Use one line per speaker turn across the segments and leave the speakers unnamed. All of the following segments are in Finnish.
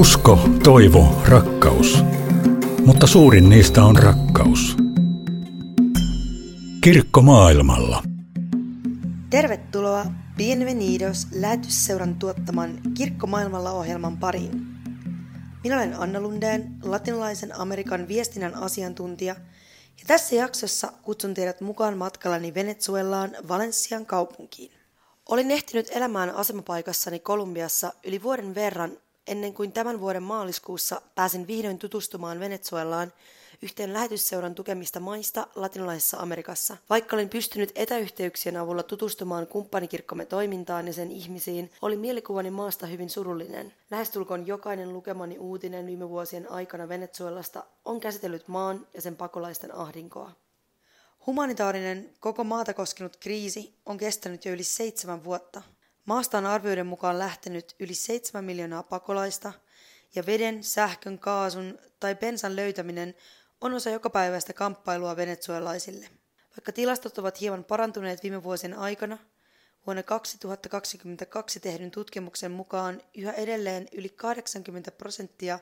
Usko, toivo, rakkaus. Mutta suurin niistä on rakkaus. Kirkko maailmalla.
Tervetuloa Bienvenidos lähetysseuran tuottaman Kirkko maailmalla ohjelman pariin. Minä olen Anna Lundeen, latinalaisen Amerikan viestinnän asiantuntija, ja tässä jaksossa kutsun teidät mukaan matkallani Venezuelaan Valensian kaupunkiin. Olin ehtinyt elämään asemapaikassani Kolumbiassa yli vuoden verran ennen kuin tämän vuoden maaliskuussa pääsin vihdoin tutustumaan Venezuelaan yhteen lähetysseuran tukemista maista latinalaisessa Amerikassa. Vaikka olin pystynyt etäyhteyksien avulla tutustumaan kumppanikirkkomme toimintaan ja sen ihmisiin, oli mielikuvani maasta hyvin surullinen. Lähestulkoon jokainen lukemani uutinen viime vuosien aikana Venezuelasta on käsitellyt maan ja sen pakolaisten ahdinkoa. Humanitaarinen koko maata koskenut kriisi on kestänyt jo yli seitsemän vuotta. Maasta on arvioiden mukaan lähtenyt yli 7 miljoonaa pakolaista, ja veden, sähkön, kaasun tai bensan löytäminen on osa jokapäiväistä kamppailua venezuelaisille. Vaikka tilastot ovat hieman parantuneet viime vuosien aikana, vuonna 2022 tehdyn tutkimuksen mukaan yhä edelleen yli 80 prosenttia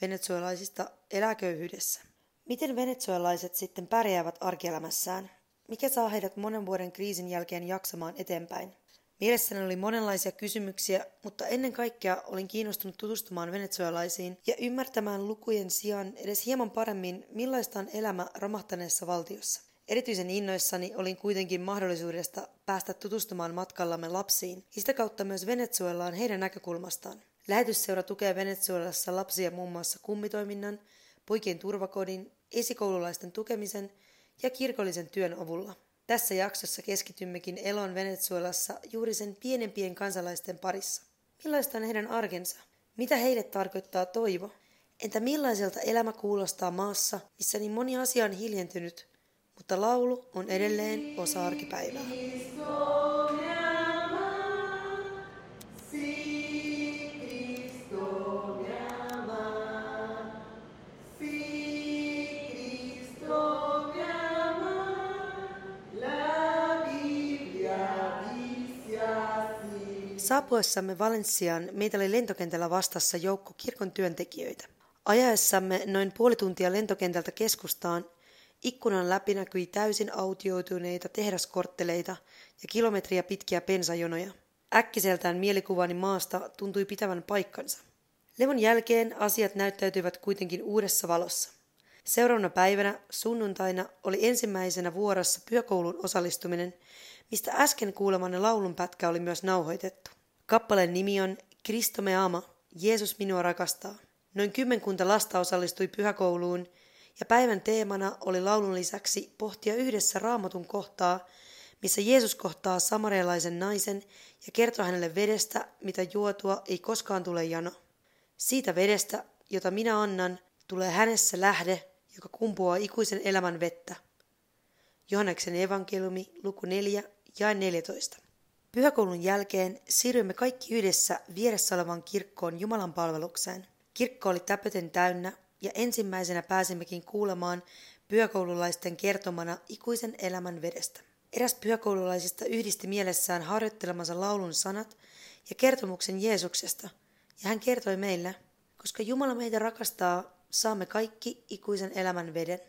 venezuelaisista elää köyhyydessä. Miten venezuelaiset sitten pärjäävät arkielämässään? Mikä saa heidät monen vuoden kriisin jälkeen jaksamaan eteenpäin? Mielessäni oli monenlaisia kysymyksiä, mutta ennen kaikkea olin kiinnostunut tutustumaan venezuelaisiin ja ymmärtämään lukujen sijaan edes hieman paremmin, millaista on elämä romahtaneessa valtiossa. Erityisen innoissani olin kuitenkin mahdollisuudesta päästä tutustumaan matkallamme lapsiin ja sitä kautta myös Venezuelaan heidän näkökulmastaan. Lähetysseura tukee Venezuelassa lapsia muun muassa kummitoiminnan, poikien turvakodin, esikoululaisten tukemisen ja kirkollisen työn avulla. Tässä jaksossa keskitymmekin elon Venezuelassa juuri sen pienempien kansalaisten parissa. Millaista on heidän arkensa? Mitä heille tarkoittaa toivo? Entä millaiselta elämä kuulostaa maassa, missä niin moni asia on hiljentynyt, mutta laulu on edelleen osa arkipäivää? Saapuessamme Valenssiaan meitä oli lentokentällä vastassa joukko kirkon työntekijöitä. Ajaessamme noin puoli tuntia lentokentältä keskustaan ikkunan läpi näkyi täysin autioituneita tehdaskortteleita ja kilometriä pitkiä pensajonoja. Äkkiseltään mielikuvani maasta tuntui pitävän paikkansa. Levon jälkeen asiat näyttäytyivät kuitenkin uudessa valossa. Seuraavana päivänä, sunnuntaina, oli ensimmäisenä vuorossa pyökoulun osallistuminen, mistä äsken kuulemanne laulunpätkä oli myös nauhoitettu. Kappaleen nimi on Kristo me ama, Jeesus minua rakastaa. Noin kymmenkunta lasta osallistui pyhäkouluun ja päivän teemana oli laulun lisäksi pohtia yhdessä raamatun kohtaa, missä Jeesus kohtaa samarialaisen naisen ja kertoo hänelle vedestä, mitä juotua ei koskaan tule jano. Siitä vedestä, jota minä annan, tulee hänessä lähde, joka kumpuaa ikuisen elämän vettä. Johanneksen evankeliumi, luku 4 ja 14. Pyhäkoulun jälkeen siirryimme kaikki yhdessä vieressä olevan kirkkoon Jumalan palvelukseen. Kirkko oli täpöten täynnä ja ensimmäisenä pääsimmekin kuulemaan pyhäkoululaisten kertomana ikuisen elämän vedestä. Eräs pyhäkoululaisista yhdisti mielessään harjoittelemansa laulun sanat ja kertomuksen Jeesuksesta, ja hän kertoi meille, koska Jumala meitä rakastaa, saamme kaikki ikuisen elämän veden.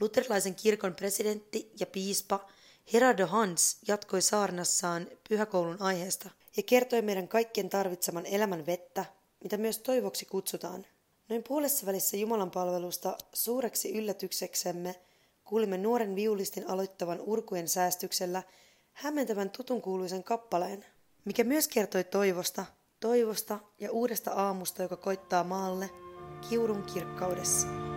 Luterilaisen kirkon presidentti ja piispa Herado Hans jatkoi saarnassaan pyhäkoulun aiheesta ja kertoi meidän kaikkien tarvitseman elämän vettä, mitä myös toivoksi kutsutaan. Noin puolessa välissä Jumalan palvelusta suureksi yllätykseksemme kuulimme nuoren viulistin aloittavan urkujen säästyksellä hämmentävän tutunkuuluisen kappaleen, mikä myös kertoi toivosta, toivosta ja uudesta aamusta, joka koittaa maalle kiurun kirkkaudessa.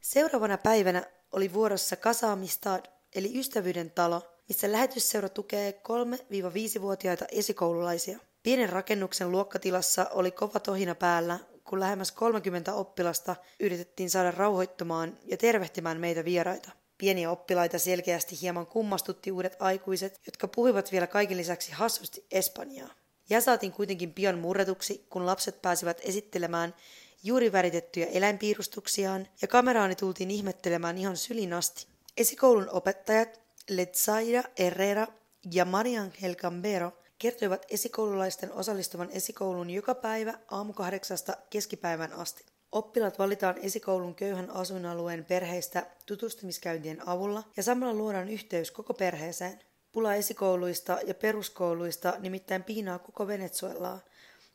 Seuraavana päivänä oli vuorossa Kasaamistad, eli ystävyyden talo, missä lähetysseura tukee 3-5-vuotiaita esikoululaisia. Pienen rakennuksen luokkatilassa oli kova tohina päällä, kun lähemmäs 30 oppilasta yritettiin saada rauhoittumaan ja tervehtimään meitä vieraita. Pieniä oppilaita selkeästi hieman kummastutti uudet aikuiset, jotka puhuivat vielä kaiken lisäksi hassusti espanjaa. Ja saatiin kuitenkin pian murretuksi, kun lapset pääsivät esittelemään juuri väritettyjä eläinpiirustuksiaan, ja kameraani tultiin ihmettelemään ihan sylin asti. Esikoulun opettajat Letsaida Herrera ja Marian Helcambero kertoivat esikoululaisten osallistuvan esikouluun joka päivä aamu kahdeksasta keskipäivän asti. Oppilaat valitaan esikoulun köyhän asuinalueen perheistä tutustumiskäyntien avulla ja samalla luodaan yhteys koko perheeseen. Pula esikouluista ja peruskouluista nimittäin piinaa koko Venezuelaa,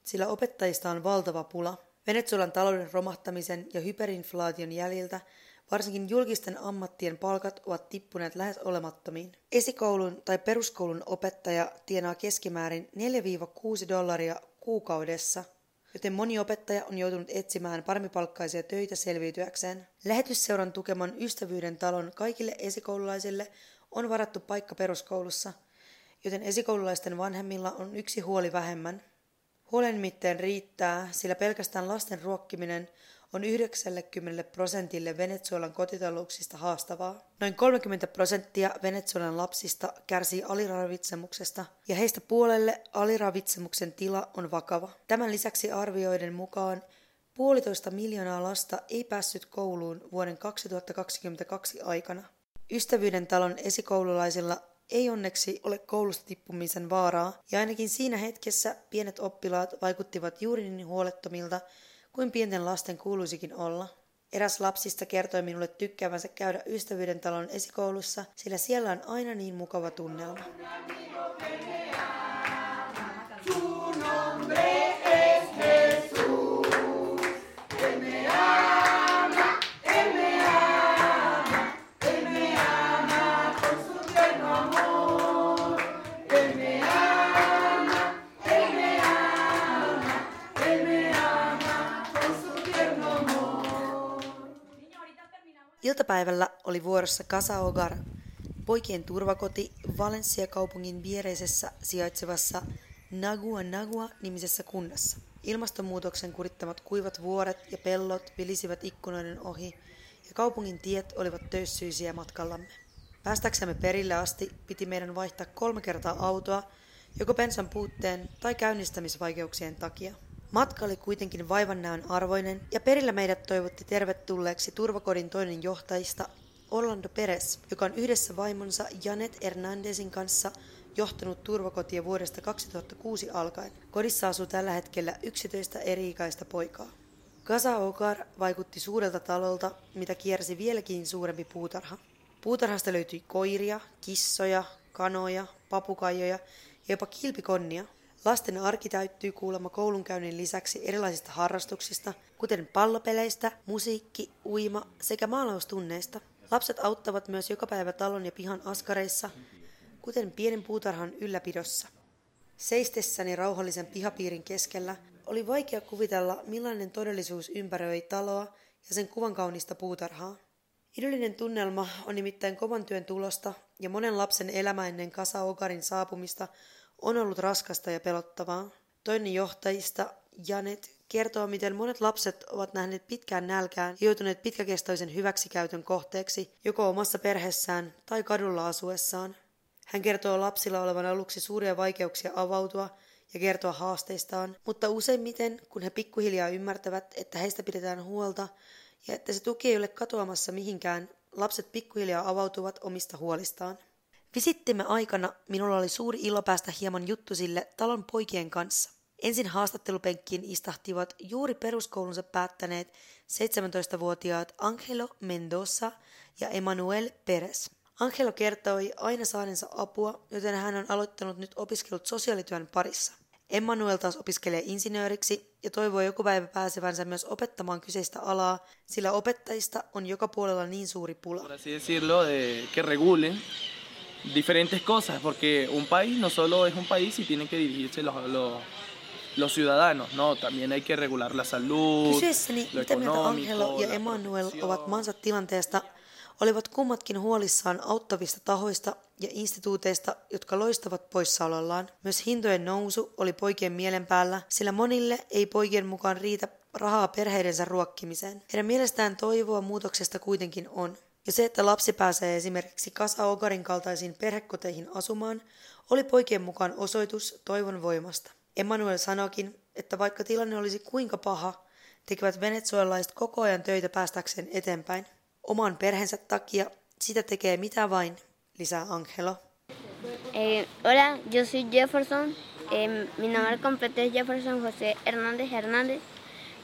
sillä opettajista on valtava pula. Venezuelan talouden romahtamisen ja hyperinflaation jäljiltä varsinkin julkisten ammattien palkat ovat tippuneet lähes olemattomiin. Esikoulun tai peruskoulun opettaja tienaa keskimäärin 4-6 dollaria kuukaudessa, joten moni opettaja on joutunut etsimään parmipalkkaisia töitä selviytyäkseen. Lähetysseuran tukeman ystävyyden talon kaikille esikoululaisille on varattu paikka peruskoulussa, joten esikoululaisten vanhemmilla on yksi huoli vähemmän. Huolen nimittäin riittää, sillä pelkästään lasten ruokkiminen on 90 prosentille Venezuelan kotitalouksista haastavaa. Noin 30 prosenttia Venezuelan lapsista kärsii aliravitsemuksesta ja heistä puolelle aliravitsemuksen tila on vakava. Tämän lisäksi arvioiden mukaan puolitoista miljoonaa lasta ei päässyt kouluun vuoden 2022 aikana. Ystävyyden talon esikoululaisilla ei onneksi ole koulusta tippumisen vaaraa, ja ainakin siinä hetkessä pienet oppilaat vaikuttivat juuri niin huolettomilta kuin pienten lasten kuuluisikin olla. Eräs lapsista kertoi minulle tykkäävänsä käydä ystävyyden talon esikoulussa, sillä siellä on aina niin mukava tunnelma. Vuorossa Casa Hogar, poikien turvakoti Valencia-kaupungin viereisessä sijaitsevassa Nagua Nagua nimisessä kunnassa. Ilmastonmuutoksen kurittamat kuivat vuoret ja pellot vilisivät ikkunoiden ohi ja kaupungin tiet olivat töyssyisiä matkallamme. Päästäksemme perille asti piti meidän vaihtaa kolme kertaa autoa, joko pensan puutteen tai käynnistämisvaikeuksien takia. Matka oli kuitenkin vaivannäön arvoinen ja perillä meidät toivotti tervetulleeksi turvakodin toinen johtajista Orlando Perez, joka on yhdessä vaimonsa Janet Hernandezin kanssa johtanut turvakotia vuodesta 2006 alkaen. Kodissa asuu tällä hetkellä 11 eri-ikäistä poikaa. Casa Okar vaikutti suurelta talolta, mitä kiersi vieläkin suurempi puutarha. Puutarhasta löytyi koiria, kissoja, kanoja, papukaijoja ja jopa kilpikonnia. Lasten arki täyttyy kuulemma koulunkäynnin lisäksi erilaisista harrastuksista, kuten pallopeleistä, musiikki, uima sekä maalaustunneista. Lapset auttavat myös joka päivä talon ja pihan askareissa, kuten pienen puutarhan ylläpidossa. Seistessäni rauhallisen pihapiirin keskellä oli vaikea kuvitella, millainen todellisuus ympäröi taloa ja sen kuvan kaunista puutarhaa. Idyllinen tunnelma on nimittäin kovan työn tulosta ja monen lapsen elämä ennen Kasa Okarin saapumista on ollut raskasta ja pelottavaa. Toinen johtajista, Janet, kertoo, miten monet lapset ovat nähneet pitkään nälkään ja joutuneet pitkäkestoisen hyväksikäytön kohteeksi joko omassa perheessään tai kadulla asuessaan. Hän kertoo lapsilla olevan aluksi suuria vaikeuksia avautua ja kertoa haasteistaan, mutta useimmiten, kun he pikkuhiljaa ymmärtävät, että heistä pidetään huolta ja että se tuki ei ole katoamassa mihinkään, lapset pikkuhiljaa avautuvat omista huolistaan. Visittimme aikana minulla oli suuri ilo päästä hieman juttusille talon poikien kanssa. Ensin haastattelupenkkiin istahtivat juuri peruskoulunsa päättäneet 17-vuotiaat Angelo Mendoza ja Emanuel Perez. Angelo kertoi aina saaneensa apua, joten hän on aloittanut nyt opiskelut sosiaalityön parissa. Emmanuel taas opiskelee insinööriksi ja toivoo joku päivä pääsevänsä myös opettamaan kyseistä alaa, sillä opettajista on joka puolella niin suuri pula. Regulen
diferentes cosas, porque un país no solo es un país y tienen que dirigirse los, los, los ciudadanos, no, también hay que regular la salud,
Kysyessäni,
lo
mitä mieltä Angelo ja Emmanuel ovat maansa tilanteesta, olivat kummatkin huolissaan auttavista tahoista ja instituuteista, jotka loistavat poissaolollaan. Myös hintojen nousu oli poikien mielen päällä, sillä monille ei poikien mukaan riitä rahaa perheidensä ruokkimiseen. Heidän mielestään toivoa muutoksesta kuitenkin on. Ja se, että lapsi pääsee esimerkiksi Kasa Ogarin kaltaisiin perhekoteihin asumaan, oli poikien mukaan osoitus toivon voimasta. Emmanuel sanokin, että vaikka tilanne olisi kuinka paha, tekevät venezuelalaiset koko ajan töitä päästäkseen eteenpäin. Oman perheensä takia sitä tekee mitä vain, lisää Angelo.
Eh, hola, yo soy Jefferson. Eh, mi nombre completo es Jefferson José Hernández Hernández.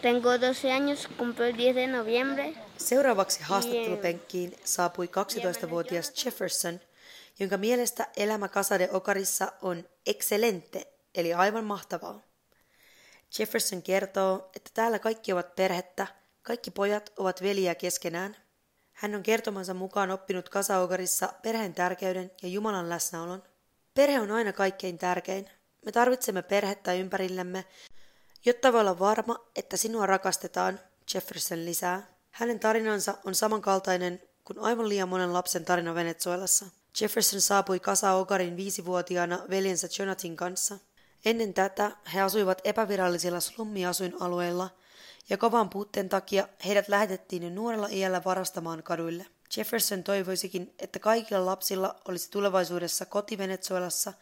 Tengo 12 años, cumplo el 10 de noviembre.
Seuraavaksi haastattelupenkkiin saapui 12-vuotias Jefferson, jonka mielestä elämä Casade Okarissa on excelente, eli aivan mahtavaa. Jefferson kertoo, että täällä kaikki ovat perhettä, kaikki pojat ovat veliä keskenään. Hän on kertomansa mukaan oppinut Kasaokarissa perheen tärkeyden ja Jumalan läsnäolon. Perhe on aina kaikkein tärkein. Me tarvitsemme perhettä ympärillämme, jotta voi olla varma, että sinua rakastetaan, Jefferson lisää. Hänen tarinansa on samankaltainen kuin aivan liian monen lapsen tarina Venezuelassa. Jefferson saapui Casa Ogarin viisivuotiaana veljensä Jonathan kanssa. Ennen tätä he asuivat epävirallisilla slummiasuinalueilla ja kovan puutteen takia heidät lähetettiin jo nuorella iällä varastamaan kaduille. Jefferson toivoisikin, että kaikilla lapsilla olisi tulevaisuudessa koti Venezuelassa,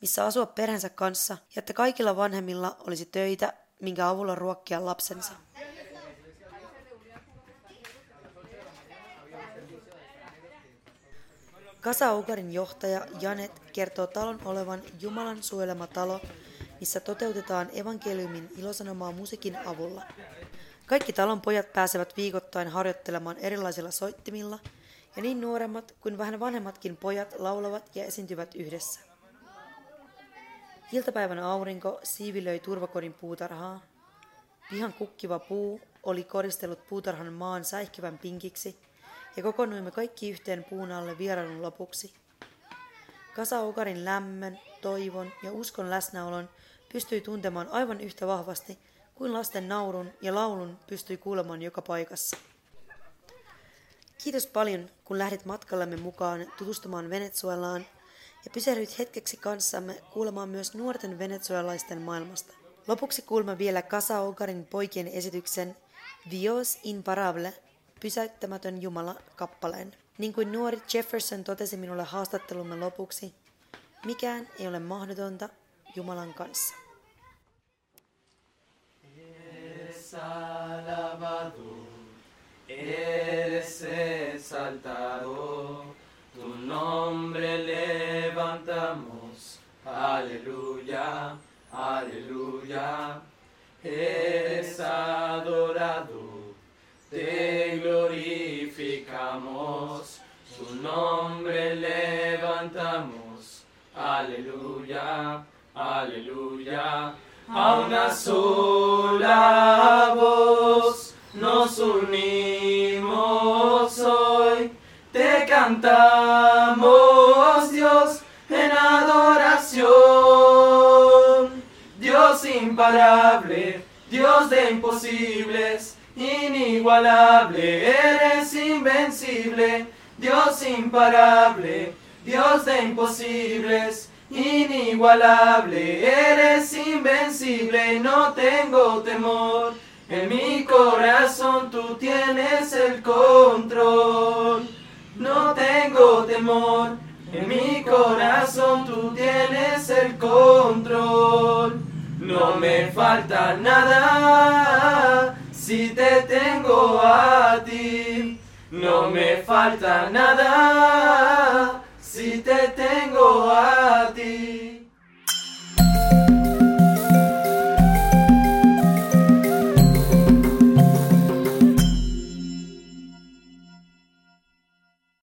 missä asua perheensä kanssa, ja että kaikilla vanhemmilla olisi töitä, minkä avulla ruokkia lapsensa. Kasa Ugarin johtaja Janet kertoo talon olevan Jumalan suojelema talo, missä toteutetaan evankeliumin ilosanomaa musiikin avulla. Kaikki talon pojat pääsevät viikoittain harjoittelemaan erilaisilla soittimilla, ja niin nuoremmat kuin vähän vanhemmatkin pojat laulavat ja esiintyvät yhdessä. Iltapäivän aurinko siivilöi turvakodin puutarhaa. Pihan kukkiva puu oli koristellut puutarhan maan säihkyvän pinkiksi, ja kokoonnuimme kaikki yhteen puun alle vierailun lopuksi. Kasa Ukarin lämmön, toivon ja uskon läsnäolon pystyi tuntemaan aivan yhtä vahvasti kuin lasten naurun ja laulun pystyi kuulemaan joka paikassa. Kiitos paljon, kun lähdit matkallemme mukaan tutustumaan Venezuelaan ja pysähdyit hetkeksi kanssamme kuulemaan myös nuorten venezuelaisten maailmasta. Lopuksi kuulemme vielä Casa Ogarin poikien esityksen Dios Imparable, pysäyttämätön Jumala kappaleen. Niin kuin nuori Jefferson totesi minulle haastattelumme lopuksi, mikään ei ole mahdotonta Jumalan kanssa.
eres exaltado, tu nombre levantamos, aleluya, aleluya, eres nombre levantamos, aleluya, aleluya. A una sola voz nos unimos hoy, te cantamos Dios en adoración. Dios imparable, Dios de imposibles, inigualable, eres invencible. Dios imparable, Dios de imposibles, inigualable, eres invencible, no tengo temor. En mi corazón tú tienes el control. No tengo temor. En mi corazón tú tienes el control. No me falta nada si te tengo a ti. No me falta nada si te tengo a ti.